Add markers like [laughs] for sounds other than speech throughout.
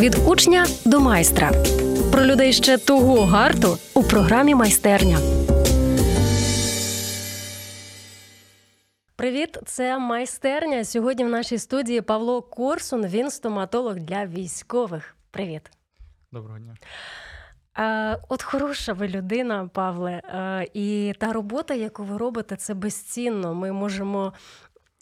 Від учня до майстра. Про людей ще того гарту у програмі майстерня. Привіт, це майстерня. Сьогодні в нашій студії Павло Корсун. Він стоматолог для військових. Привіт. Доброго дня. От хороша ви людина, Павле, і та робота, яку ви робите, це безцінно. Ми можемо.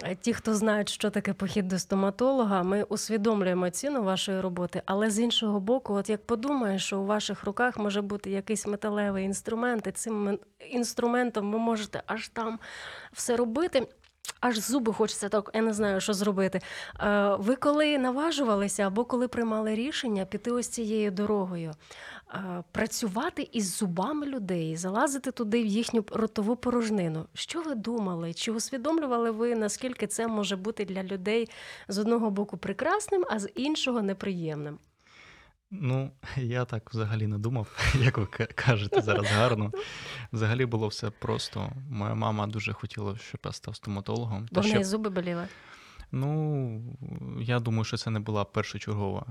Е, Ті, хто знають, що таке похід до стоматолога, ми усвідомлюємо ціну вашої роботи. Але з іншого боку, от як подумаєш, що у ваших руках може бути якийсь металевий інструмент, і цим інструментом ви можете аж там все робити. Аж зуби хочеться так, я не знаю, що зробити. Е, Ви коли наважувалися або коли приймали рішення піти ось цією дорогою, е, працювати із зубами людей, залазити туди в їхню ротову порожнину. Що ви думали? Чи усвідомлювали ви, наскільки це може бути для людей з одного боку прекрасним, а з іншого неприємним? Ну, [laughs] я так взагалі не думав, [laughs] як ви ка- кажете зараз гарно. Взагалі було все просто. Моя мама дуже хотіла, щоб я став стоматологом. Бо в неї щоб, зуби боліли. ну, я думаю, що це не була першочергова.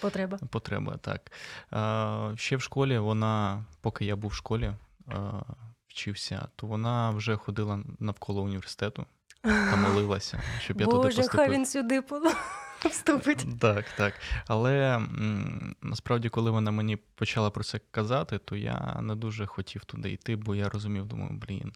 Потреба. потреба. Так. А, ще в школі вона, поки я був в школі, а, вчився, то вона вже ходила навколо університету та молилася, щоб я туди Боже, поступив. хай він сюди [laughs] вступить. Так, так. Але насправді, коли вона мені почала про це казати, то я не дуже хотів туди йти, бо я розумів, думаю, блін,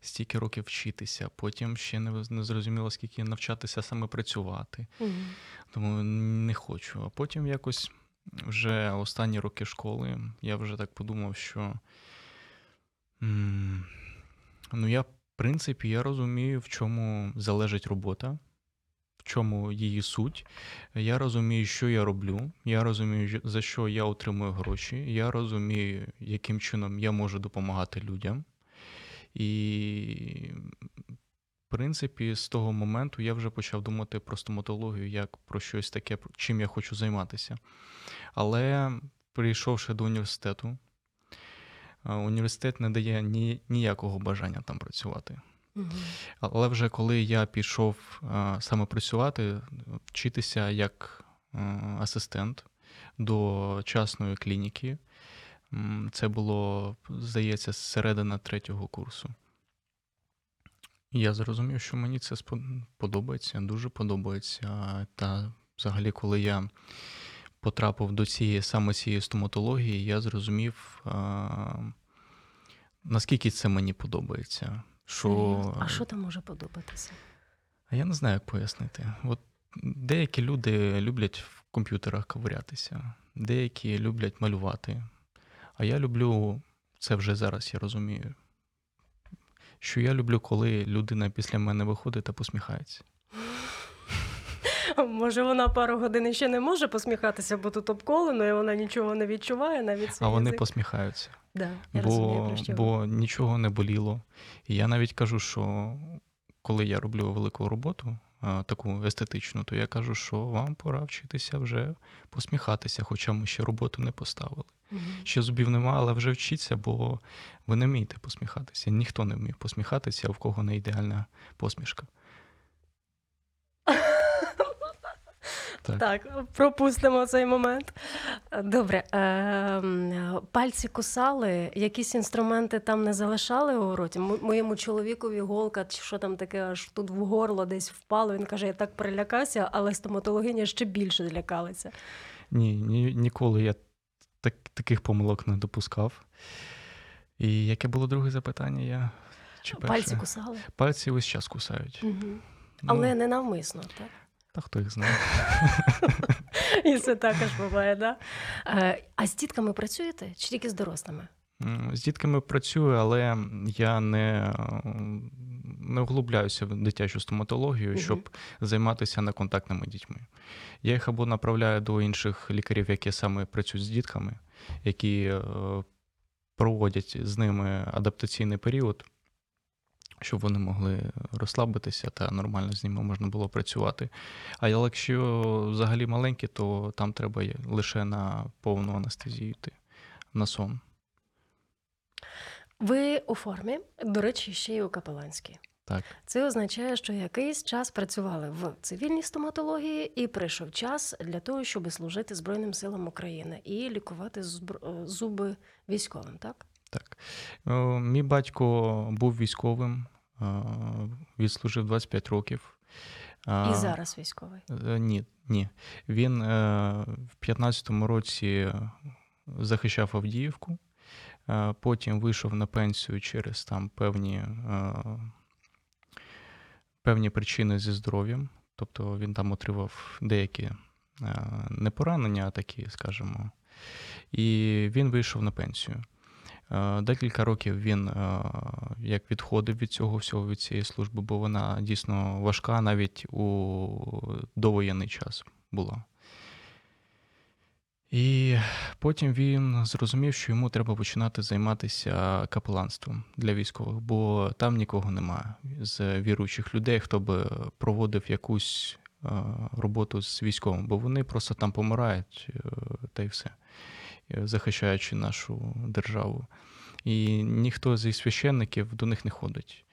стільки років вчитися, потім ще не, не зрозуміло, скільки навчатися саме працювати. Мгм. Тому не хочу. А потім якось вже останні роки школи я вже так подумав, що ну я, принципі, я розумію, в чому залежить робота, в чому її суть. Я розумію, що я роблю, я розумію, за що я отримую гроші, я розумію, яким чином я можу допомагати людям. І в принципі, з того моменту я вже почав думати про стоматологію як про щось таке, чим я хочу займатися. Але прийшовши до університету, університет не дає ні, ніякого бажання там працювати. Мгм. Але вже коли я пішов а, саме працювати, вчитися як а, асистент до частної клініки, це було, здається, середина третього курсу. Я зрозумів, що мені це подобається, дуже подобається. Та взагалі, коли я потрапив до цієї саме цієї стоматології, я зрозумів, наскільки це мені подобається. Що... А що там може подобатися? А я не знаю, як пояснити. От деякі люди люблять в комп'ютерах ковирятися, деякі люблять малювати. А я люблю це вже зараз, я розумію. Що я люблю, коли людина після мене виходить та посміхається. Може, вона пару годин ще не може посміхатися, бо тут обколено, і вона нічого не відчуває навіть свій А вони язик. посміхаються. Да, я Бо, ви. бо нічого не боліло. І я навіть кажу, що коли я роблю велику роботу, таку естетичну, то я кажу, що вам пора вчитися вже посміхатися, хоча ми ще роботу не поставили. Мгм. Ще зубів нема, але вже вчіться, бо ви не вмієте посміхатися. Ніхто не вміє посміхатися, а в кого не ідеальна посмішка. Так. Так, пропустимо цей момент. Добре. ем, Пальці кусали, якісь інструменти там не залишали у роті. Моєму чоловікові голка, чи що там таке, аж тут в горло десь впало. Він каже, я так перелякався, але стоматологиня ще більше злякалася. Ні, ні, ніколи я так, таких помилок не допускав. І яке було друге запитання? Я... Чи перше? Пальці кусали. Пальці весь час кусають. Угу. Ну, Але не навмисно, так? Та хто їх знає. [laughs] І це також буває, да? Е, А з дітками працюєте чи тільки з дорослими? З дітками працюю, але я не, не углубляюся в дитячу стоматологію, Мгм. щоб займатися неконтактними дітьми. Я їх або направляю до інших лікарів, які саме працюють з дітками, які е, проводять з ними адаптаційний період, щоб вони могли розслабитися та нормально з ними можна було працювати. А якщо взагалі маленькі, то там треба лише на повну анестезію йти, на сон. Ви у формі, до речі, ще й у капеланській. Так. Це означає, що якийсь час працювали в цивільній стоматології, і прийшов час для того, щоб служити Збройним силам України і лікувати зуби військовим, так? Так. Е, Мій батько був військовим, е, відслужив 25 років. І Е, зараз військовий. Ні, ні. Він в 15-му році захищав Авдіївку, потім вийшов на пенсію через там певні, певні причини зі здоров'ям. Тобто він там отримав деякі не поранення, а такі, скажімо. І він вийшов на пенсію. Е, Декілька років він е, як відходив від цього всього від цієї служби, бо вона дійсно важка навіть у довоєнний час була. І потім він зрозумів, що йому треба починати займатися капеланством для військових, бо там нікого немає з віруючих людей, хто би проводив якусь е, роботу з військовим, бо вони просто там помирають та й все, захищаючи нашу державу. І ніхто зі священників до них не ходить.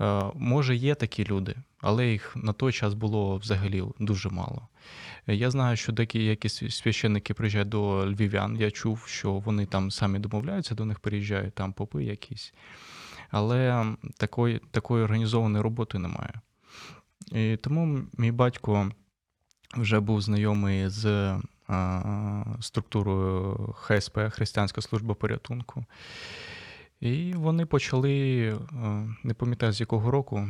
Е, Може, є такі люди, але їх на той час було взагалі дуже мало. Е, Я знаю, що деякі якісь священники приїжджають до львів'ян. Я чув, що вони там самі домовляються, до них приїжджають там попи якісь. Але такої, такої організованої роботи немає. І тому мій батько вже був знайомий з е, структурою ХСП Християнська служба порятунку. І вони почали, не пам'ятаю з якого року,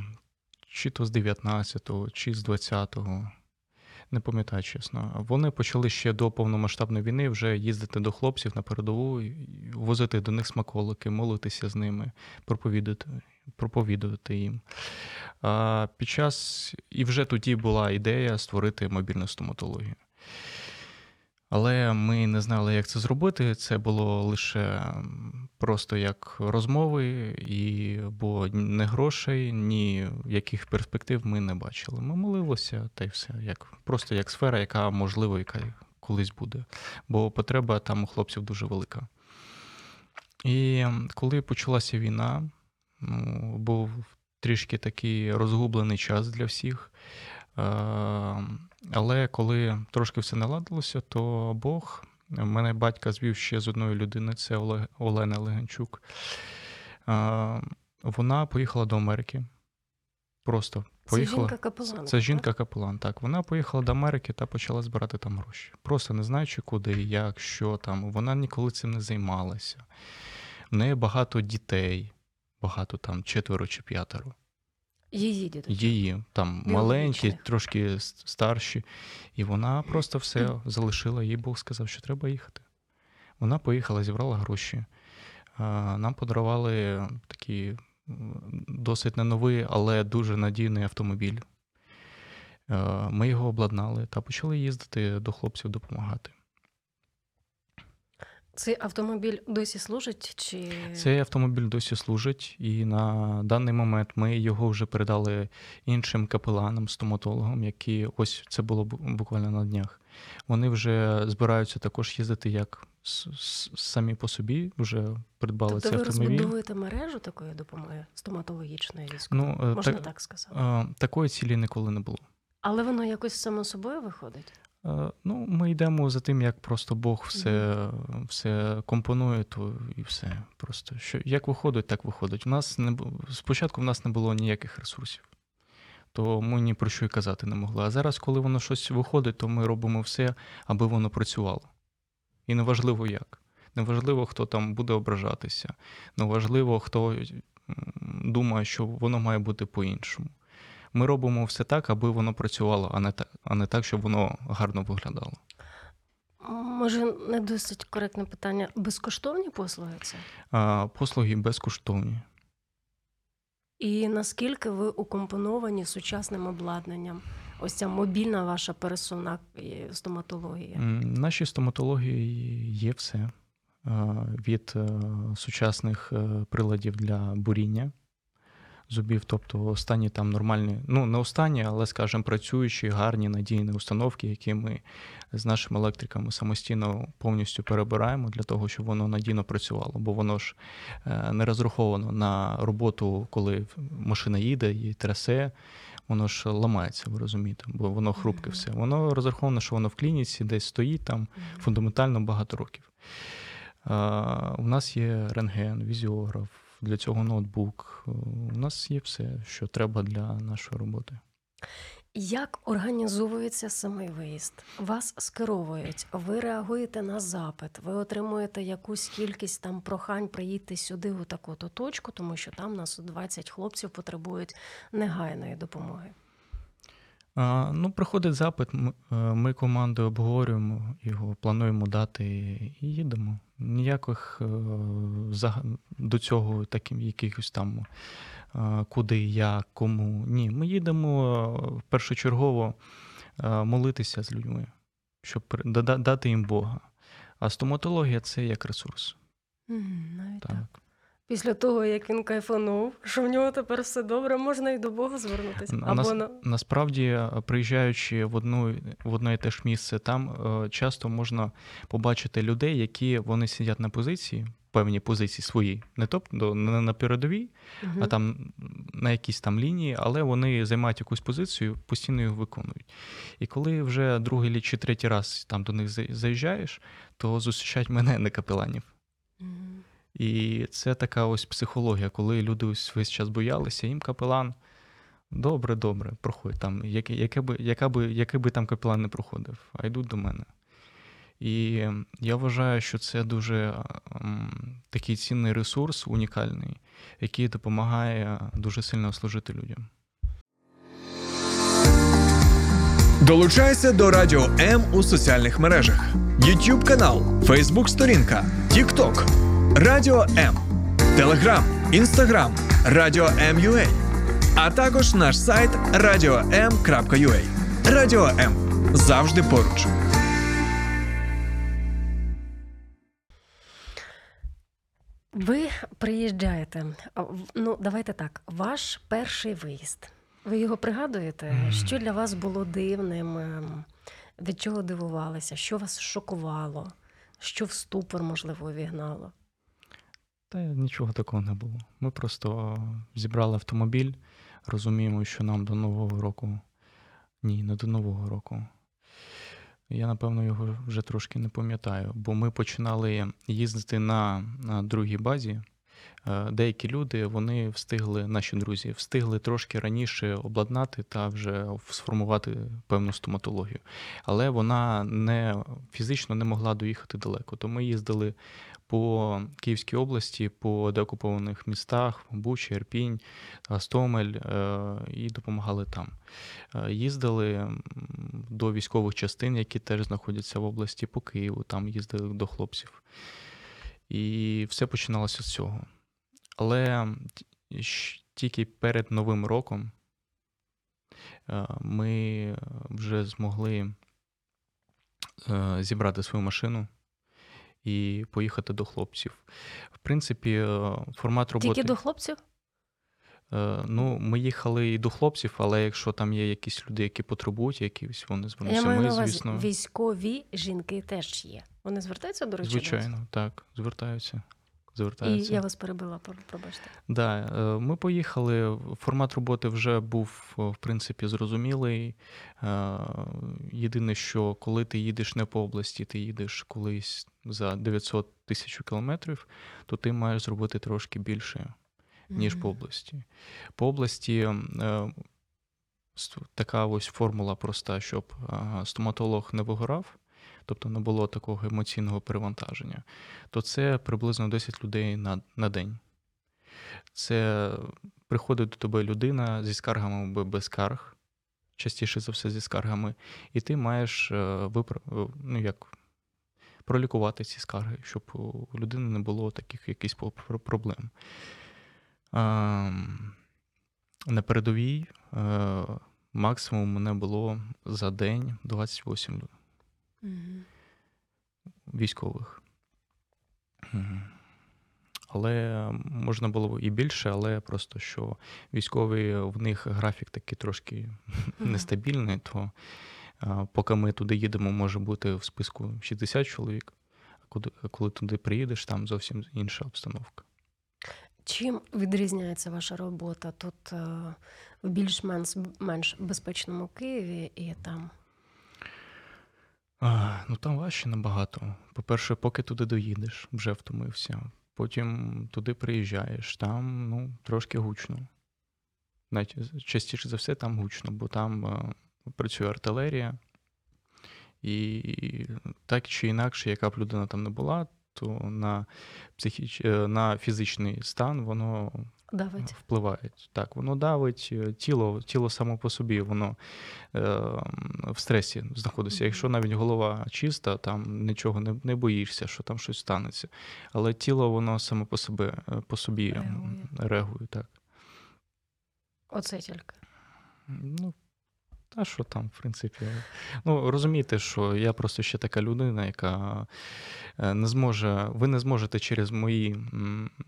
чи то з 19-го, чи з 20-го. Не пам'ятаю чесно. Вони почали ще до повномасштабної війни вже їздити до хлопців на передову, возити до них смаколики, молитися з ними, проповідати, проповідувати їм. А під час і вже тоді була ідея створити мобільну стоматологію. Але ми не знали, як це зробити. Це було лише просто як розмови, і бо ні грошей, ні яких перспектив ми не бачили. Ми молилися та й все, як просто як сфера, яка можливо, яка колись буде. Бо потреба там у хлопців дуже велика. І коли почалася війна, ну, був трішки такий розгублений час для всіх. Але коли трошки все наладилося, то Бог мене батька звів ще з одної людини, це Оле- Олена Легенчук. Е, Вона поїхала до Америки. Просто поїхала. Це жінка капелан. Це жінка капелан, так. Вона поїхала до Америки та почала збирати там гроші. Просто не знаючи куди, як, що там. Вона ніколи цим не займалася. В неї багато дітей, багато там четверо чи п'ятеро. Її дідусь. Її там маленькі, трошки старші. І вона просто все залишила. Їй Бог сказав, що треба їхати. Вона поїхала, зібрала гроші. Нам подарували такий досить не новий, але дуже надійний автомобіль. Е, Ми його обладнали та почали їздити до хлопців допомагати. Цей автомобіль досі служить чи Цей автомобіль досі служить, і на даний момент ми його вже передали іншим капеланам, стоматологам, які ось це було бу- буквально на днях. Вони вже збираються також їздити як самі по собі, вже придбали тобто цей ви розбудовуєте мережу такої допомоги стоматологічної військової? Ну, е, Можна так- так сказати. Е, Такої цілі ніколи не було. Але воно якось само собою виходить. Е, Ну, ми йдемо за тим, як просто Бог все, все компонує, то і все. Просто що як виходить, так виходить. У нас не спочатку в нас не було ніяких ресурсів, то ми ні про що й казати не могли. А зараз, коли воно щось виходить, то ми робимо все, аби воно працювало. І неважливо як. Неважливо, хто там буде ображатися, неважливо, хто думає, що воно має бути по-іншому. Ми робимо все так, аби воно працювало, а не так, а не так, щоб воно гарно виглядало. Може, не досить коректне питання. Безкоштовні послуги це? А, послуги безкоштовні. І наскільки ви укомпоновані сучасним обладнанням? Ось ця мобільна ваша пересувна стоматологія. Нашій стоматології є все. Від е, сучасних е, приладів для буріння зубів, тобто останні там нормальні, ну не останні, але, скажімо, працюючі, гарні, надійні установки, які ми з нашими електриками самостійно повністю перебираємо для того, щоб воно надійно працювало. Бо воно ж е, не розраховано на роботу, коли машина їде і трясе. Воно ж ламається, ви розумієте, бо воно хрупке все. Воно розраховано, що воно в клініці десь стоїть там фундаментально багато років. Е, У нас є рентген, візіограф, для цього ноутбук. Е, У нас є все, що треба для нашої роботи. Як організовується самий виїзд? Вас скеровують, ви реагуєте на запит, ви отримуєте якусь кількість там прохань приїти сюди у таку-то точку, тому що там нас 20 хлопців потребують негайної допомоги. А, Ну, приходить запит, м- е, ми командою обговорюємо його, плануємо дати і їдемо. Ніяких е, заг- до цього таким якихось там е, куди, як, кому. Ні, ми їдемо е, першочергово е, молитися з людьми, щоб при- да- дати їм Бога. А стоматологія це як ресурс. Навіть так. Так. Після того, як він кайфанув, що в нього тепер все добре, можна і до Бога звернутися. Або нас- на Насправді, е, приїжджаючи в одну в одне і те ж місце, там е, часто можна побачити людей, які вони сидять на позиції, певні позиції свої, не тобто не на передовій, а там на якійсь там лінії, але вони займають якусь позицію, постійно їх виконують. І коли вже другий чи третій раз там до них заїжджаєш, то зустрічають мене, не капеланів. І це така ось психологія, коли люди ось весь час боялися, їм капелан. Добре, добре, проходь там, яке, яке би, яка би, який би там капелан не проходив, а йдуть до мене. І я вважаю, що це дуже такий цінний ресурс, унікальний, який допомагає дуже сильно служити людям. Долучайся до Радіо М у соціальних мережах: YouTube канал, Facebook сторінка, TikTok, Радіо М, Telegram, Instagram, Радіо М.UA, а також наш сайт radio.m.ua. Радіо М завжди поруч. Ви приїжджаєте. Ну, давайте так. Ваш перший виїзд. Ви його пригадуєте? Що для вас було дивним? ем, Від чого дивувалися? Що вас шокувало? Що в ступор, можливо, увігнало? Та нічого такого не було. Ми просто зібрали автомобіль, розуміємо, що нам до Нового року. Ні, не до Нового року. Я, напевно, його вже трошки не пам'ятаю, бо ми починали їздити на, на другій базі. Е, Деякі люди, вони встигли, наші друзі, встигли трошки раніше обладнати та вже сформувати певну стоматологію. Але вона не фізично не могла доїхати далеко. То ми їздили по Київській області, по деокупованих містах, Бучі, Ірпінь, Гастомель, е, і допомагали там. Е, Їздили до військових частин, які теж знаходяться в області, по Києву, там їздили до хлопців. І все починалося з цього. Але тільки перед Новим роком е, ми вже змогли е, зібрати свою машину і поїхати до хлопців. В принципі, е, формат роботи. Тільки до хлопців? Е, Ну, ми їхали і до хлопців, але якщо там є якісь люди, які потребують, якісь вони Я звернуться. маю Ми, звісно, військові жінки теж є. Вони звертаються, до речі, звичайно, так, звертаються. І я вас перебила, пробачте. Да, е, ми поїхали. Формат роботи вже був, е, в принципі, зрозумілий. Е, Єдине, що коли ти їдеш не по області, ти їдеш колись за 900 тисяч кілометрів, то ти маєш зробити трошки більше, ніж по області. По області така ось формула проста, щоб стоматолог не вигорав, тобто не було такого емоційного перевантаження, то це приблизно 10 людей на, на день. Це приходить до тебе людина зі скаргами або без скарг, частіше за все зі скаргами, і ти маєш е, випр... е, ну, як, пролікувати ці скарги, щоб у людини не було таких якихось проблем. Ем, На передовій е, максимум мене було за день 28 лю- Мгм. військових. Але можна було і більше, але просто що військові в них графік такий трошки Мгм. нестабільний, то поки ми туди їдемо, може бути в списку 60 чоловік. А коли туди приїдеш, там зовсім інша обстановка. Чим відрізняється ваша робота тут е, в більш-менш менш безпечному Києві і там? А, ну там важче набагато. По-перше, поки туди доїдеш, вже втомився. Потім туди приїжджаєш, там ну, трошки гучно. Навіть частіше за все там гучно, бо там е, працює артилерія. І так чи інакше, яка б людина там не була, то на, психіч... е, на фізичний стан воно Давить. Впливають. Так, воно давить е, тіло, тіло само по собі, воно е, в стресі знаходиться. Якщо навіть голова чиста, там нічого не, не боїшся, що там щось станеться. Але тіло, воно само по собі, е, по собі Реагує. реагує. Так. Оце тільки. Ну, та що там, в принципі. Ну, розумієте, що я просто ще така людина, яка е, не зможе, ви не зможете через мої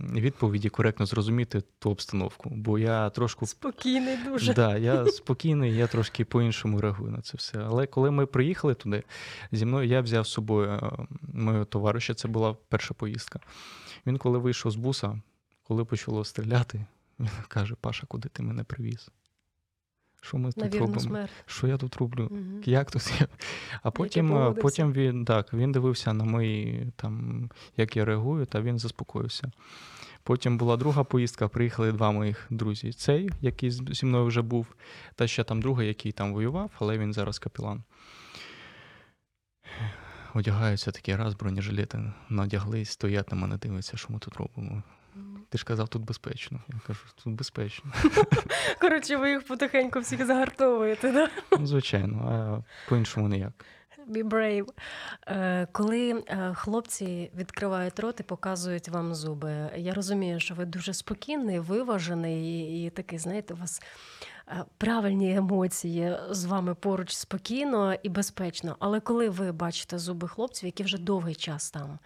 відповіді коректно зрозуміти ту обстановку, бо я трошки Спокійний дуже. Да, я спокійний, я трошки по-іншому реагую на це все. Але коли ми приїхали туди, зі мною я взяв з собою е, мого товариша, це була перша поїздка. Він, коли вийшов з буса, коли почало стріляти, він каже: Паша, куди ти мене привіз? Що ми тут робимо? смерть. Що я тут роблю? Мгм. Як тут я? А потім, е, потім він так, він дивився на мої там, як я реагую, та він заспокоївся. Потім була друга поїздка, приїхали два моїх друзі. Цей, який зі мною вже був, та ще там другий, який там воював, але він зараз капелан. Одягаються такі раз, бронежилети надяглись, стоять на мене, дивляться, що ми тут робимо. Ти ж казав, тут безпечно. Я кажу, тут безпечно. [laughs] Коротше, ви їх потихеньку всіх загартовуєте, да? Ну, звичайно, а по-іншому ніяк. Be brave. Е, Коли е, хлопці відкривають рот і показують вам зуби, я розумію, що ви дуже спокійний, виважений і, і такий, знаєте, у вас е, правильні емоції з вами поруч спокійно і безпечно. Але коли ви бачите зуби хлопців, які вже довгий час там.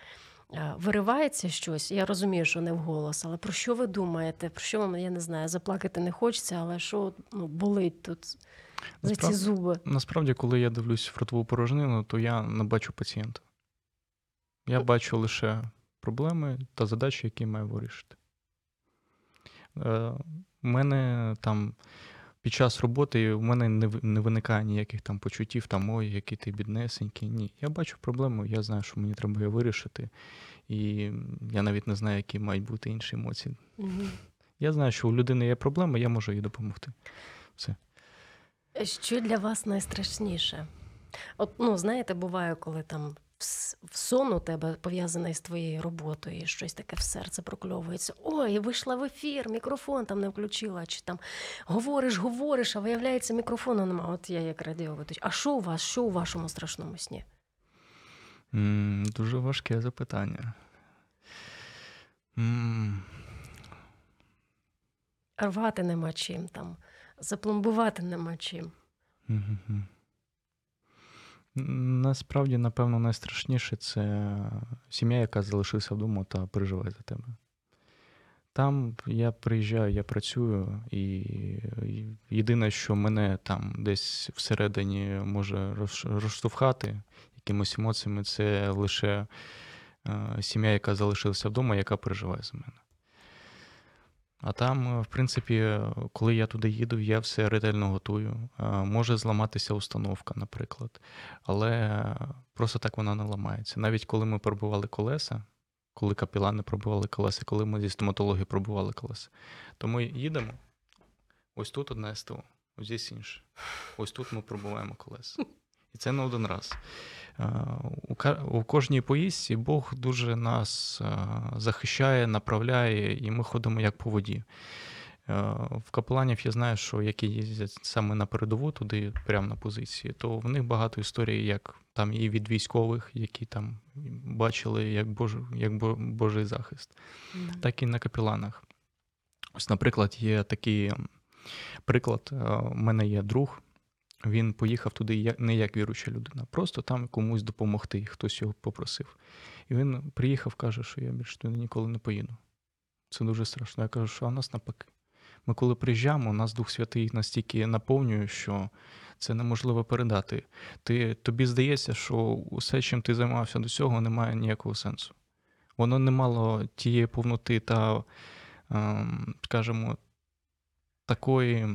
Е, Виривається щось, я розумію, що не вголос, але про що ви думаєте? Про що вам, я не знаю, заплакати не хочеться, але що ну, болить тут за ці зуби? Насправді, коли я дивлюсь в ротову порожнину, то я не бачу пацієнта. Я бачу лише проблеми та задачі, які маю вирішити. Е, У мене там під час роботи у мене не, не виникає ніяких там почуттів, там ой, який ти біднесенький. Ні. Я бачу проблему, я знаю, що мені треба її вирішити. І я навіть не знаю, які мають бути інші емоції. Мгм. Я знаю, що у людини є проблема, я можу їй допомогти. Що для вас найстрашніше? От, ну, знаєте, буває, коли там в сон у тебе пов'язаний з твоєю роботою, і щось таке в серце прокльовується. Ой, вийшла в ефір, мікрофон там не включила, чи там говориш, говориш, а виявляється, мікрофону нема. От я як радіоведуч. А що у вас? Що у вашому страшному сні? М, Дуже важке запитання. М, Рвати нема чим там, запломбувати нема чим. мгм. Насправді, напевно, найстрашніше це сім'я, яка залишилася вдома та переживає за тебе. Там я приїжджаю, я працюю, і єдине, що мене там десь всередині може розштовхати якимось емоціями, це лише е, сім'я, яка залишилася вдома, яка переживає за мене. А там, е, в принципі, е, коли я туди їду, я все ретельно готую. Е, Може зламатися установка, наприклад. Але просто так вона не ламається. Навіть коли ми пробували колеса, коли капілани пробували колеса, коли ми зі стоматології пробували колеса, то ми їдемо. Ось тут одне СТО, ось здесь інше. Ось тут ми пробуваємо колеса. І це не один раз. Е, У, кожній поїздці Бог дуже нас е, захищає, направляє, і ми ходимо як по воді. Е, В капеланів я знаю, що які їздять саме на передову, туди прямо на позиції, то в них багато історій, як там і від військових, які там бачили як, Бож, як Божий захист, так і на капеланах. Ось, наприклад, є такий приклад, у мене є друг. Він поїхав туди не як віруюча людина, просто там комусь допомогти, хтось його попросив. І він приїхав, каже, що я більше туди ніколи не поїду. Це дуже страшно. Я кажу, що у нас навпаки. Ми коли приїжджаємо, у нас Дух Святий настільки наповнює, що це неможливо передати. Ти, тобі здається, що усе, чим ти займався до цього, не має ніякого сенсу. Воно не мало тієї повноти та, ем, скажімо, такої.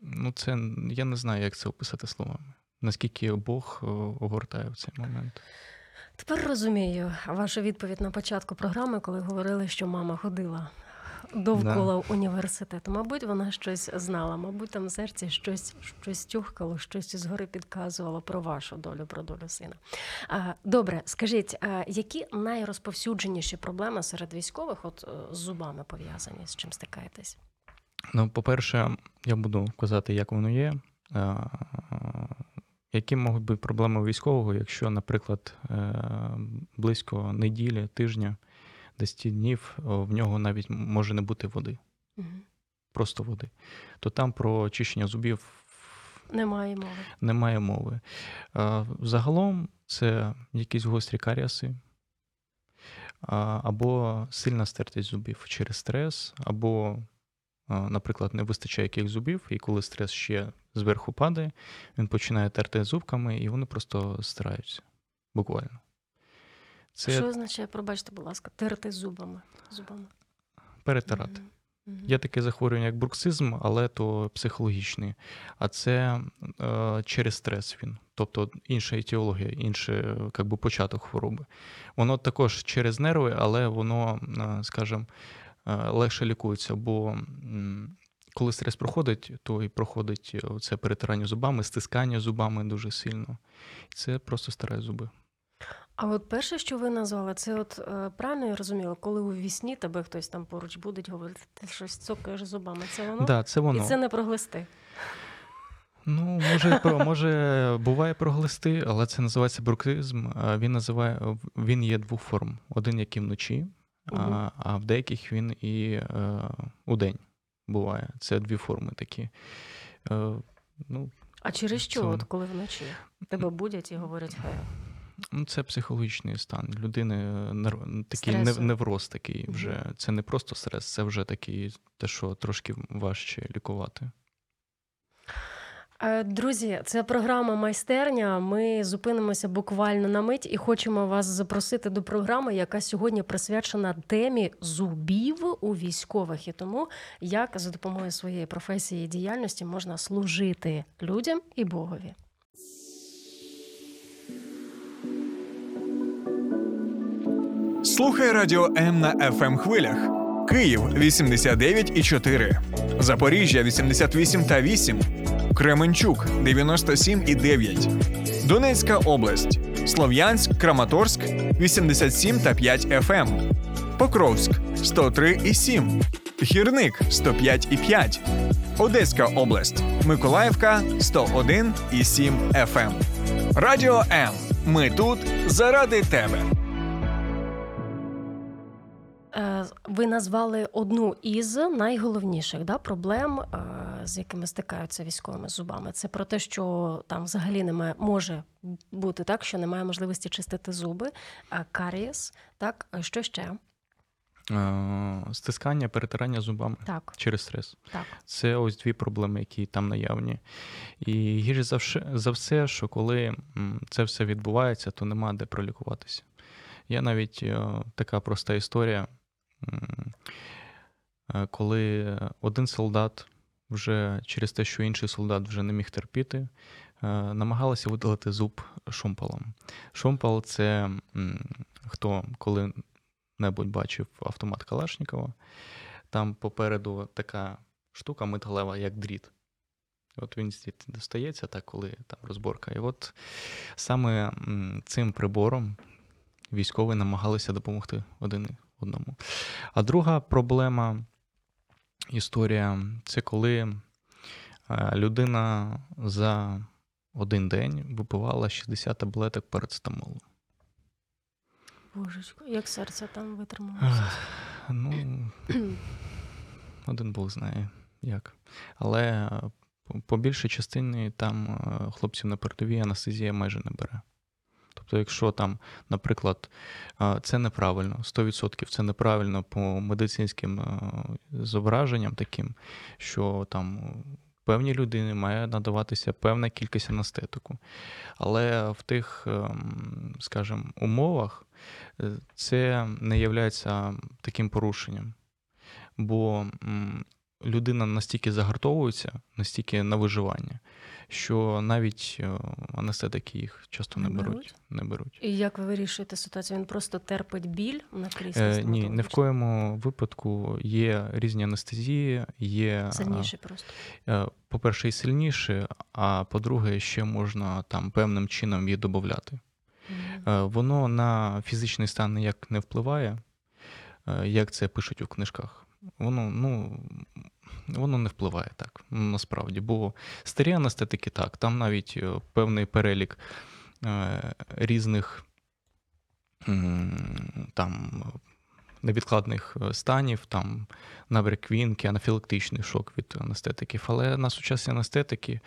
Ну, це я не знаю, як це описати словами. Наскільки Бог е, огортає в цей момент. Тепер розумію вашу відповідь на початку програми, коли говорили, що мама ходила довкола університету. Мабуть, вона щось знала, мабуть, там в серці щось, щось тюхкало, щось згори підказувало про вашу долю, про долю сина. Добре, скажіть, які найрозповсюдженіші проблеми серед військових от е, з зубами пов'язані, з чим стикаєтесь? Ну, по-перше, я буду казати, як воно є. Які можуть бути проблеми у військового, якщо, наприклад, е, близько неділі, тижня, 10 днів в нього навіть може не бути води, Мгм. просто води, то там про чищення зубів Немає мови. немає мови. Загалом це якісь гострі каріаси, або сильна стертість зубів через стрес, або, наприклад, не вистачає якихось зубів, і коли стрес ще зверху падає, він починає терти зубками, і вони просто стираються. Буквально. Це Що означає, пробачте, будь ласка, терти зубами? зубами? перетирати. Мгм. Мгм. Є таке захворювання, як бруксизм, але то психологічний. А це е, через стрес він. Тобто інша етіологія, інший би, початок хвороби. Воно також через нерви, але воно, е, скажімо, легше лікується. Бо коли стрес проходить, то і проходить е, це перетирання зубами, стискання зубами дуже сильно. Це просто старе зуби. А от перше, що ви назвали, це от е, правильно я розуміла, коли у вісні тебе хтось там поруч буде говорити, ти щось цокаєш зубами. Це воно? Да, це воно. І це не проглисти. Ну, може, про може буває проглисти, але це називається бруксизм. А Він називає він є двох форм: один, який вночі, А, а в деяких він і е, у день буває. Це дві форми такі. Е, ну, А через що, Це от коли вночі тебе будять і говорять, хай. ну, це психологічний стан. Людини нер- такий Стресу. невроз такий вже. Це не просто стрес, це вже такий, те, що трошки важче лікувати. Е, Друзі, це програма майстерня. Ми зупинимося буквально на мить і хочемо вас запросити до програми, яка сьогодні присвячена темі зубів у військових і тому, як за допомогою своєї професії і діяльності можна служити людям і Богові. Слухай радіо М на fm хвилях. Київ 89,4, Запоріжжя 88 та 8, Кременчук 97 і 9, Донецька область, Слов'янськ, Краматорськ 87 та 5 FM, Покровськ 103 і 7, Гірник 105 і 5, Одеська область, Миколаївка 101 і 7 FM. Радіо М. Ми тут заради тебе. Е, Ви назвали одну із найголовніших да, проблем, е, з якими стикаються військовими зубами. Це про те, що там взагалі немає, може бути так, що немає можливості чистити зуби, а карієс, так, е, що ще? Е, Стискання, перетирання зубами Так, через стрес. так. Це ось дві проблеми, які там наявні. І гірше за все, що коли це все відбувається, то нема де пролікуватися. Є навіть е, така проста історія, е, коли один солдат вже через те, що інший солдат вже не міг терпіти, е, намагалися видалити зуб шомполом. Шомпол це хто коли-небудь бачив автомат Калашникова, там попереду така штука металева, як дріт. От він достається, так, коли там розборка. І от саме цим прибором військові намагалися допомогти один одному. А друга проблема, історія це коли е, людина за один день випивала 60 таблеток парацетамолу. Божечко, як серце там витрималося. Ну, один Бог знає. як. Але е, по- більшій частині там е, хлопців на передовій анестезія майже не бере. Тобто, якщо там, наприклад, це неправильно, 100% це неправильно по медицинським зображенням таким, що там певній людині має надаватися певна кількість анестетику. Але в тих, ем, скажімо, умовах е, це не є таким порушенням. Бо людина настільки загартовується, настільки на виживання, що навіть е, анестетики їх часто не, Не беруть. беруть? Не беруть. І як ви вирішуєте ситуацію? Він просто терпить біль на кріслі? Е, ні, не в коєму випадку є різні анестезії, є Сильніше просто. Е, По-перше, і сильніше, а по-друге, ще можна там певним чином її додати. Е, Воно на фізичний стан ніяк не впливає, е, як це пишуть у книжках. Воно, ну, воно не впливає так, насправді. Бо старі анестетики так, там навіть е, певний перелік е, різних там, невідкладних е, станів, там набряк квінки, анафілактичний шок від анестетиків. Але на сучасні анестетики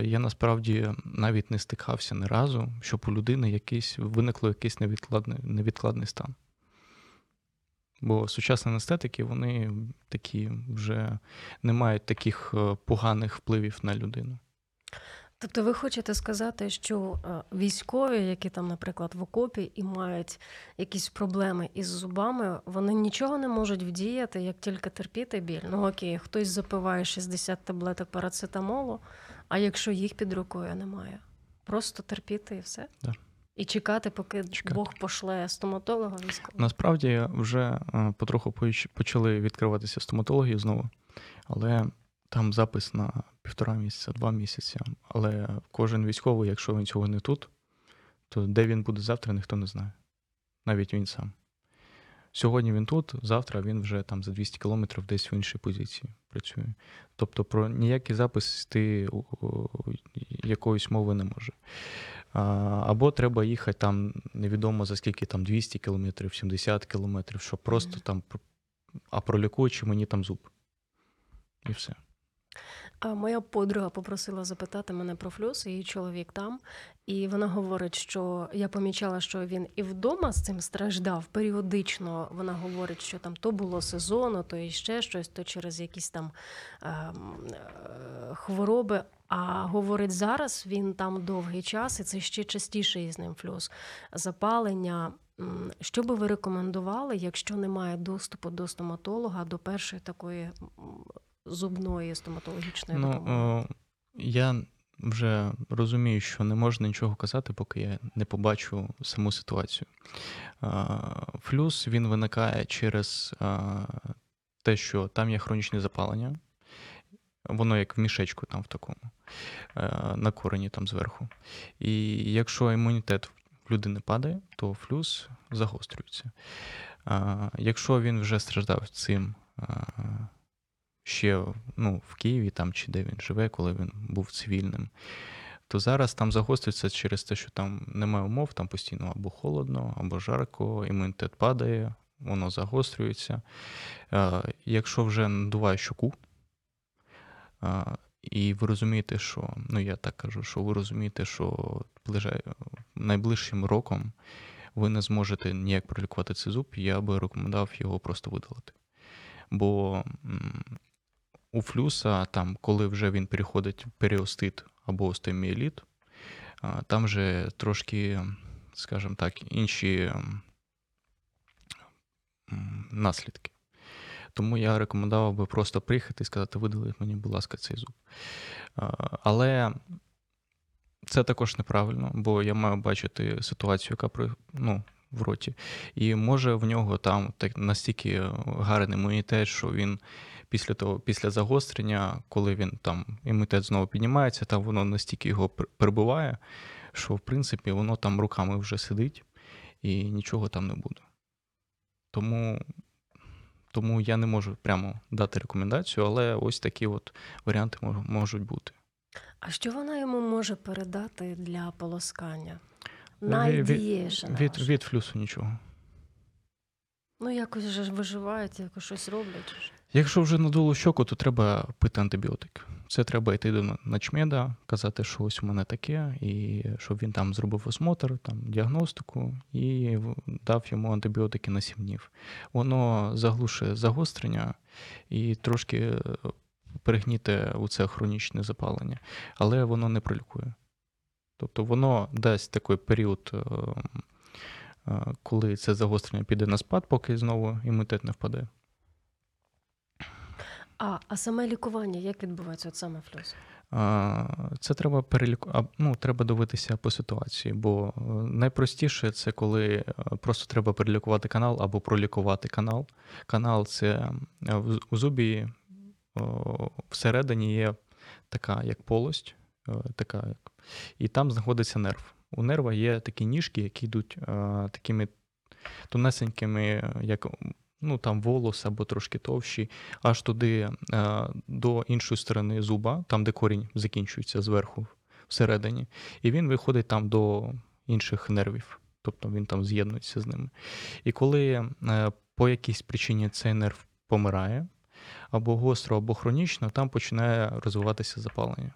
я насправді навіть не стикався ні разу, щоб у людини якийсь виникло якийсь невідкладний, невідкладний стан. Бо сучасні анестетики, вони такі вже не мають таких е, поганих впливів на людину. Тобто ви хочете сказати, що е, військові, які там, наприклад, в окопі і мають якісь проблеми із зубами, вони нічого не можуть вдіяти, як тільки терпіти біль. Ну окей, хтось запиває 60 таблеток парацетамолу, а якщо їх під рукою немає, просто терпіти і все. Да. І чекати, поки Чекати. Бог пошле стоматолога військового. Насправді вже е, потроху почали відкриватися стоматології знову, але там запис на півтора місяця, два місяці. Але кожен військовий, якщо він цього не тут, то де він буде завтра, ніхто не знає. Навіть він сам. Сьогодні він тут, завтра він вже там за 200 кілометрів десь в іншій позиції працює. Тобто про ніякий запис ти якоїсь мови не може. Або треба їхати там невідомо за скільки там 200 кілометрів, 70 кілометрів, щоб просто там а пролікуючи мені там зуб. І все. А моя подруга попросила запитати мене про флюс, її чоловік там, і вона говорить, що я помічала, що він і вдома з цим страждав. Періодично вона говорить, що там то було сезонно, то і ще щось, то через якісь там ем, е, хвороби. А говорить, зараз він там довгий час, і це ще частіше із ним флюс. Запалення. Що би ви рекомендували, якщо немає доступу до стоматолога, до першої такої зубної стоматологічної Ну, допомоги? е, я вже розумію, що не можна нічого казати, поки я не побачу саму ситуацію. Е, Флюс він виникає через е, те, що там є хронічне запалення. Воно як в мішечку там в такому, е, на корені там зверху. І якщо імунітет в людини падає, то флюс загострюється. Якщо він вже страждав цим е, ще ну, в Києві там, чи де він живе, коли він був цивільним, то зараз там загострюється через те, що там немає умов, там постійно або холодно, або жарко, імунітет падає, воно загострюється. Е, Якщо вже надуває щоку, і ви розумієте, що, ну я так кажу, що ви розумієте, що найближчим роком ви не зможете ніяк пролікувати цей зуб, я би рекомендував його просто видалити. Бо у флюса, там, коли вже він переходить в періостит або остеоміеліт, там же трошки, скажімо так, інші наслідки. Тому я рекомендував би просто приїхати і сказати, видаліть мені, будь ласка, цей зуб. Але це також неправильно, бо я маю бачити ситуацію, яка при, ну, в роті. І може в нього там так настільки гарний імунітет, що він після того, після загострення, коли він там імунітет знову піднімається, там воно настільки його прибиває, що в принципі воно там руками вже сидить і нічого там не буде. Тому, тому я не можу прямо дати рекомендацію, але ось такі от варіанти можуть бути. А що вона йому може передати для полоскання? Від- Найдієше Від, від флюсу нічого. Ну, якось вже виживають, якось щось роблять. Якщо вже надуло щоку, то треба пити антибіотик. Це треба йти до начмеда, казати, що ось у мене таке, і щоб він там зробив осмотр, там діагностику і дав йому антибіотики на 7 днів. Воно заглушує загострення і трошки е, перегніте у це хронічне запалення, але воно не пролікує. Тобто воно дасть такий період, е, е, коли це загострення піде на спад, поки знову імунітет не впаде. А, а саме лікування, як відбувається от саме флюс? Це треба переліку... ну, треба дивитися по ситуації, бо е, найпростіше це коли е, просто треба перелікувати канал або пролікувати канал. Канал це е, у зубі всередині є така як полость, така як... і там знаходиться нерв. У нерва є такі ніжки, які йдуть такими тонесенькими, як ну, там волос або трошки товщі, аж туди е, до іншої сторони зуба, там, де корінь закінчується зверху, всередині, і він виходить там до інших нервів. Тобто він там з'єднується з ними. І коли е, по якійсь причині цей нерв помирає, або гостро, або хронічно, там починає розвиватися запалення.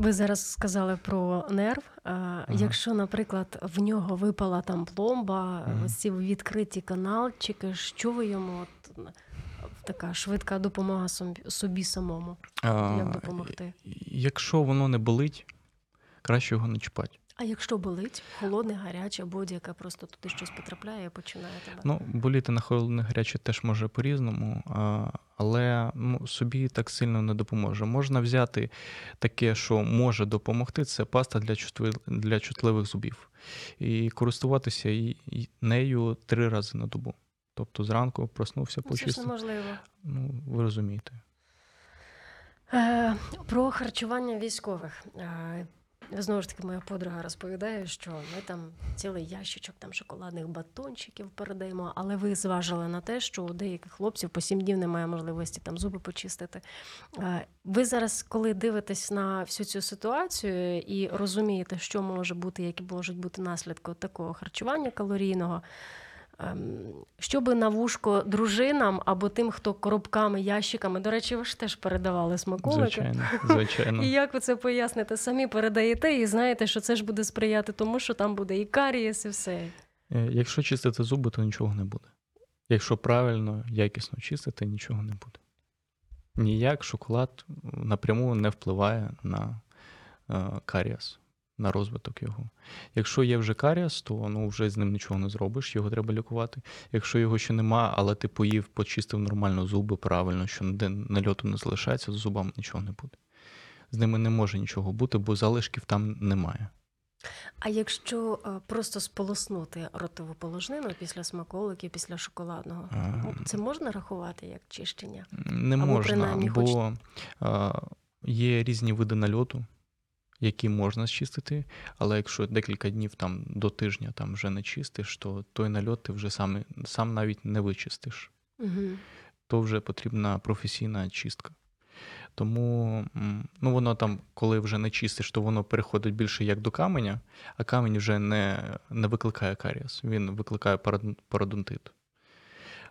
Ви зараз сказали про нерв. Ага. Якщо, наприклад, в нього випала там пломба, ага. ось ці відкриті каналчики, що ви йому от, така швидка допомога собі самому? А, Як допомогти? Якщо воно не болить, краще його не чіпати. А якщо болить, холодне, гаряче, будь-яке просто туди щось потрапляє і починає тебе. Ну, боліти на холодне гаряче теж може по-різному, але ну, собі так сильно не допоможе. Можна взяти таке, що може допомогти, це паста для, для чутливих зубів. І користуватися нею три рази на добу. Тобто зранку проснувся, Ну, це ж неможливо. Ну, ви розумієте. Е, про харчування військових. Знову ж таки, моя подруга розповідає, що ми там цілий ящичок там шоколадних батончиків передаємо, але ви зважили на те, що у деяких хлопців по сім днів немає можливості там зуби почистити. Е, Ви зараз, коли дивитесь на всю цю ситуацію і розумієте, що може бути, які можуть бути наслідки такого харчування калорійного. Ем, Що би на вушко дружинам або тим, хто коробками, ящиками, до речі, ви ж теж передавали смаколики. Звичайно, [laughs] звичайно. І як ви це поясните? Самі передаєте і знаєте, що це ж буде сприяти тому, що там буде і карієс, і все. Е, Якщо чистити зуби, то нічого не буде. Якщо правильно, якісно чистити, нічого не буде. Ніяк шоколад напряму не впливає на е, каріас, на розвиток його. Якщо є вже каріас, то ну, вже з ним нічого не зробиш, його треба лікувати. Якщо його ще нема, але ти поїв, почистив нормально зуби правильно, що ніде нальоту не залишається, з зубами нічого не буде. З ними не може нічого бути, бо залишків там немає. А якщо е, просто сполоснути ротову положнину після смаколиків, після шоколадного, ну, це можна рахувати як чищення? Не Або можна, принаймні хоч- бо а, є різні види нальоту, які можна зчистити, але якщо декілька днів там до тижня там вже не чистиш, то той нальот ти вже сам, сам навіть не вичистиш. Угу. То вже потрібна професійна чистка. Тому ну, воно там, коли вже не чистиш, то воно переходить більше як до каменя, а камінь вже не, не викликає каріас, він викликає парад- пародонтит.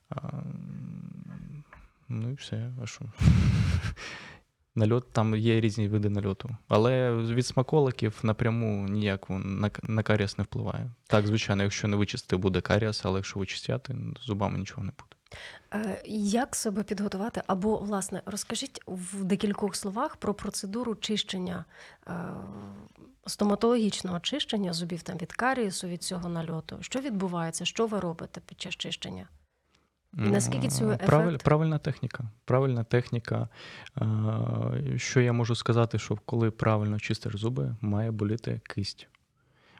А, ну і все. А що? Нальот, там є різні види нальоту. Але від смаколиків напряму ніяк на, на каріас не впливає. Так, звичайно, якщо не вичистити, буде каріас, але якщо вичистяти, зубами нічого не буде. Е, Як себе підготувати? Або, власне, розкажіть в декількох словах про процедуру чищення, е, стоматологічного чищення зубів там від карієсу, від цього нальоту. Що відбувається? Що ви робите під час чищення? Наскільки цього М, Правиль, правильна техніка. Правильна техніка. Е, Що я можу сказати, що коли правильно чистиш зуби, має боліти кисть.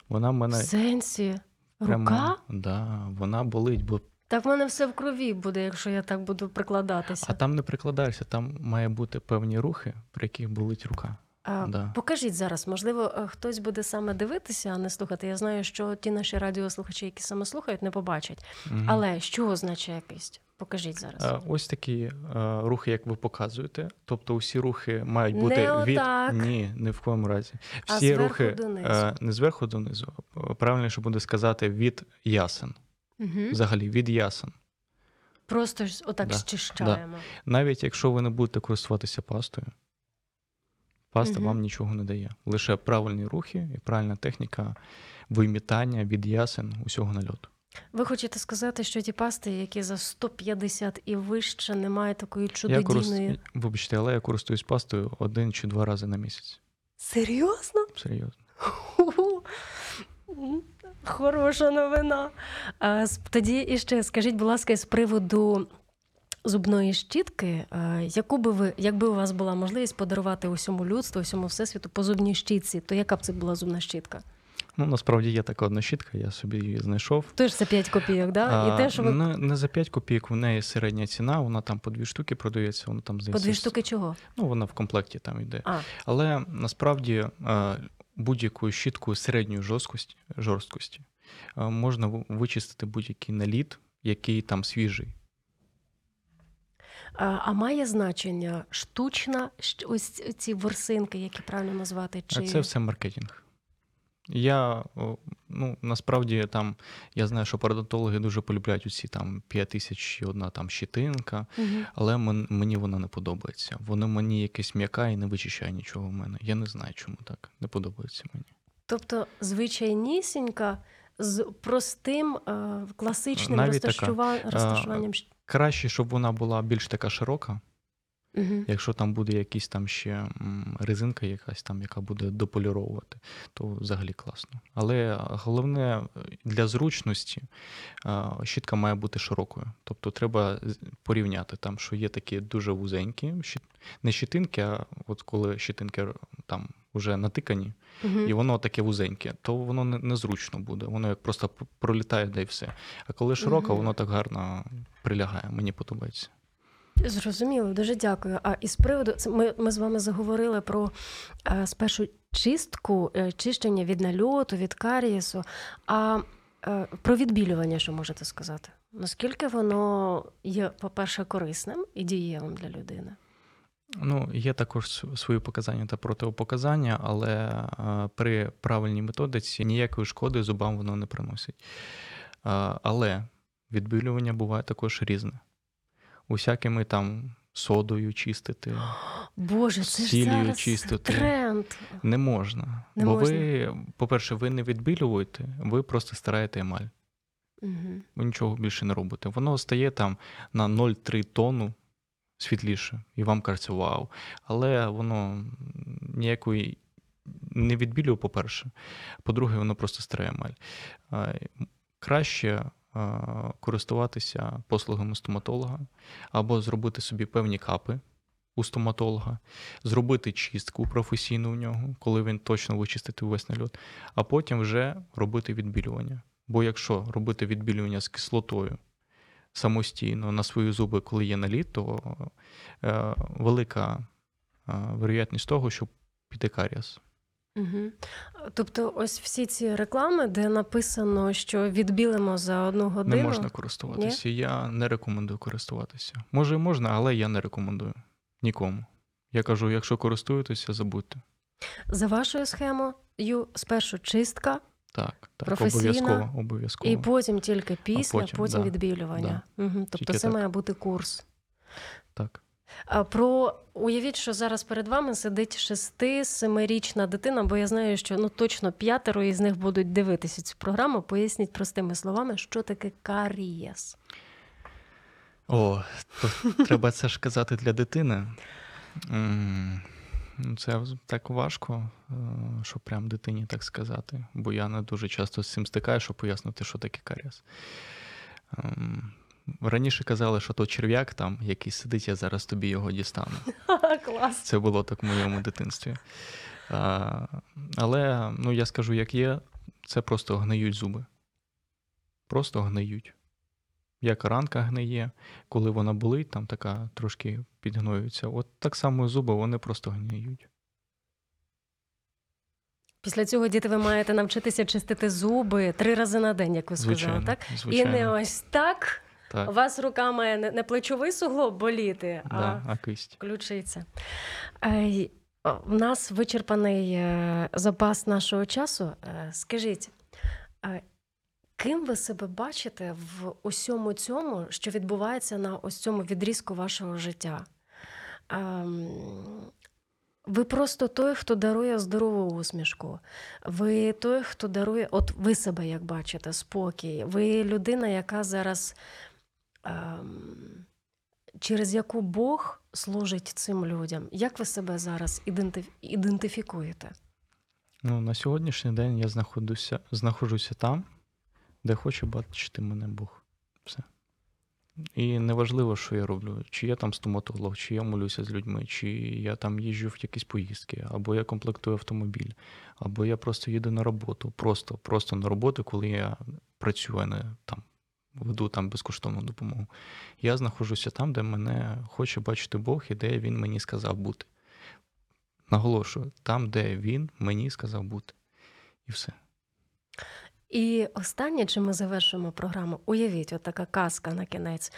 Вона в В мене сенсі? прямо, Рука? Да, вона болить, бо Так в мене все в крові буде, якщо я так буду прикладатися. а там не прикладаєшся, там має бути певні рухи, при яких болить рука. А, да. Покажіть зараз, можливо, е, хтось буде саме дивитися, а не слухати. Я знаю, що ті наші радіослухачі, які саме слухають, не побачать. Мгм. Але що означає кисть? Покажіть зараз. Е, Ось такі е, рухи, як ви показуєте. Тобто усі рухи мають Не бути від отак. ні, ні в коєму разі. А Всі зверху рухи донизу. е, не зверху донизу. а Правильніше буде сказати від ясен. Угу. Взагалі від ясен. Просто отак Да, щищаємо. Навіть якщо ви не будете користуватися пастою, паста Мгм. вам нічого не дає. Лише правильні рухи і правильна техніка вимітання від ясен усього нальоту. Ви хочете сказати, що ті пасти, які за 150 і вище, немає такої Я чудодійної. корист... Вибачте, але я користуюсь пастою один чи два рази на місяць. Серйозно? Серйозно. Хороша новина. А, тоді іще скажіть, будь ласка, з приводу зубної щітки, яку би ви, якби у вас була можливість подарувати усьому людству, усьому всесвіту по зубній щітці, то яка б це була зубна щітка? Ну, насправді є така одна щітка, я собі її знайшов. Теж це 5 копійок, да? І те, що ви не, не за 5 копійок, в неї середня ціна, вона там по дві штуки продається, вона там по дві штуки чого? Ну, вона в комплекті там йде. А, Але насправді е, будь-якою щіткою середньої жорсткості, жорсткості е, можна вичистити будь-який наліт, який там свіжий. А, а має значення штучна, ось ці ворсинки, які правильно назвати? Чи... Це все маркетинг. Я ну насправді там я знаю, що парадонтологи дуже полюбляють усі там 5 тисяч і одна там щитинка, Мгм. але мен- мені вона не подобається. Вона мені якась м'яка і не вичищає нічого в мене. Я не знаю, чому так. Не подобається мені. Тобто звичайнісінька з простим е, класичним Навіть така, розташуванням. щ- Краще, щоб вона була більш така широка. Мгм. Якщо там буде якісь там ще резинка, якась там, яка буде дополіровувати, то взагалі класно. Але головне е, для зручності е, щітка має бути широкою. Тобто треба порівняти там, що є такі дуже вузенькі, не щитинки, а от коли щитинки там вже натикані, Мгм. і воно таке вузеньке, то воно незручно буде. Воно як просто пролітає, да і все. А коли широка, Мгм. воно так гарно прилягає. Мені подобається. Зрозуміло, дуже дякую. А із приводу ми, ми з вами заговорили про е, спершу чистку, е, чищення від нальоту, від карієсу. А е, про відбілювання, що можете сказати? Наскільки воно є, по-перше, корисним і дієвим для людини? Ну, є також свої показання та протипоказання, але е, при правильній методиці ніякої шкоди зубам воно не приносить. Е, але відбілювання буває також різне. Усякими там содою чистити [gasps] Боже, це ж зараз чистити. тренд. не можна. Не бо можна. ви, по-перше, ви не відбілюєте, ви просто стираєте емаль. Угу. Ви нічого більше не робите. Воно стає там на 0,3 тонну світліше, і вам кажеться вау. Але воно ніякої не відбілює, по-перше. По-друге, воно просто стирає емаль. А, Краще користуватися послугами стоматолога або зробити собі певні капи у стоматолога, зробити чистку професійну у нього, коли він точно вичистить увесь нальот, а потім вже робити відбілювання. Бо якщо робити відбілювання з кислотою самостійно на свої зуби, коли є наліт, то е, велика е, вероятність того, що піде карієс. Угу. Тобто, ось всі ці реклами, де написано, що відбілимо за одну годину. Не можна користуватися. Я не рекомендую користуватися. Може, можна, але я не рекомендую нікому. Я кажу, якщо користуєтеся, забудьте. За вашою схемою, спершу чистка, Так, так, Професійна, обов'язково, обов'язково. і потім тільки після, потім, потім да, відбілювання. Угу. Тобто Тільки це так. має бути курс. Так. А про уявіть, що зараз перед вами сидить шести-семирічна дитина, бо я знаю, що ну точно п'ятеро із них будуть дивитися цю програму. Поясніть простими словами, що таке карієс. О, то треба це ж казати для дитини. Ну, Це так важко, е, щоб прям дитині так сказати, бо я не дуже часто з цим стикаю, щоб пояснити, що таке карієс. Ем, Раніше казали, що то черв'як там, який сидить, я зараз тобі його дістану. [laughs] Клас. Це було так в моєму дитинстві. А, але ну, я скажу, як є, це просто гниють зуби. Просто гниють. Як ранка гниє, коли вона болить, там така трошки підгноюється. От так само зуби, вони просто гниють. Після цього діти ви маєте навчитися чистити зуби три рази на день, як ви сказали, Звичайно. так? звичайно. І не ось так. так. У вас рука має не- плечовий суглоб боліти, а Да, а кисть. ключиця. У нас вичерпаний е, запас нашого часу. Е, Скажіть, е, Ким ви себе бачите в усьому цьому, що відбувається на ось цьому відрізку вашого життя? Ем, ви просто той, хто дарує здорову усмішку. Ви той, хто дарує, от ви себе як бачите, спокій. Ви людина, яка зараз, ем, через яку Бог служить цим людям. Як ви себе зараз ідентиф- ідентифікуєте? Ну, на сьогоднішній день я знаходжуся, знаходжуся там, де хоче бачити мене Бог. Все. І неважливо, що я роблю, чи я там стоматолог, чи я молюся з людьми, чи я там їжджу в якісь поїздки, або я комплектую автомобіль, або я просто їду на роботу. Просто, просто на роботу, коли я працюю, а не там веду там безкоштовну допомогу. Я знаходжуся там, де мене хоче бачити Бог і де він мені сказав бути. Наголошую, там, де він мені сказав бути. І все. І останнє, чим ми завершимо програму, уявіть, от така казка на кінець.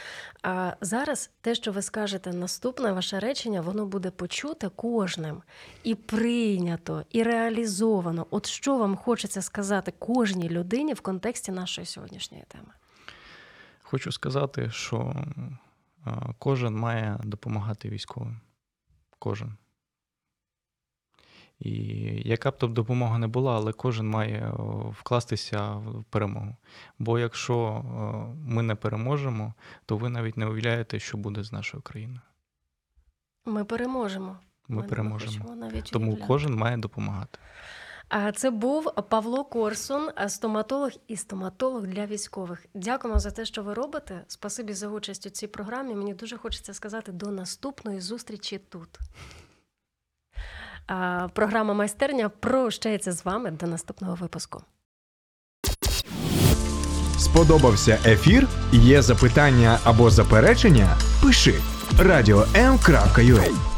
А зараз те, що ви скажете, наступне ваше речення, воно буде почуте кожним і прийнято, і реалізовано. От що вам хочеться сказати кожній людині в контексті нашої сьогоднішньої теми? Хочу сказати, що кожен має допомагати військовим. Кожен. І яка б то допомога не була, але кожен має вкластися в перемогу. Бо якщо ми не переможемо, то ви навіть не уявляєте, що буде з нашою країною. Ми переможемо. Ми не переможемо. навіть Тому уявляти. кожен має допомагати. А це був Павло Корсун, стоматолог і стоматолог для військових. Дякуємо за те, що ви робите. Спасибі за участь у цій програмі. Мені дуже хочеться сказати до наступної зустрічі тут. Програма майстерня прощається з вами до наступного випуску. Сподобався ефір? Є запитання або заперечення? Пиши радіом.ua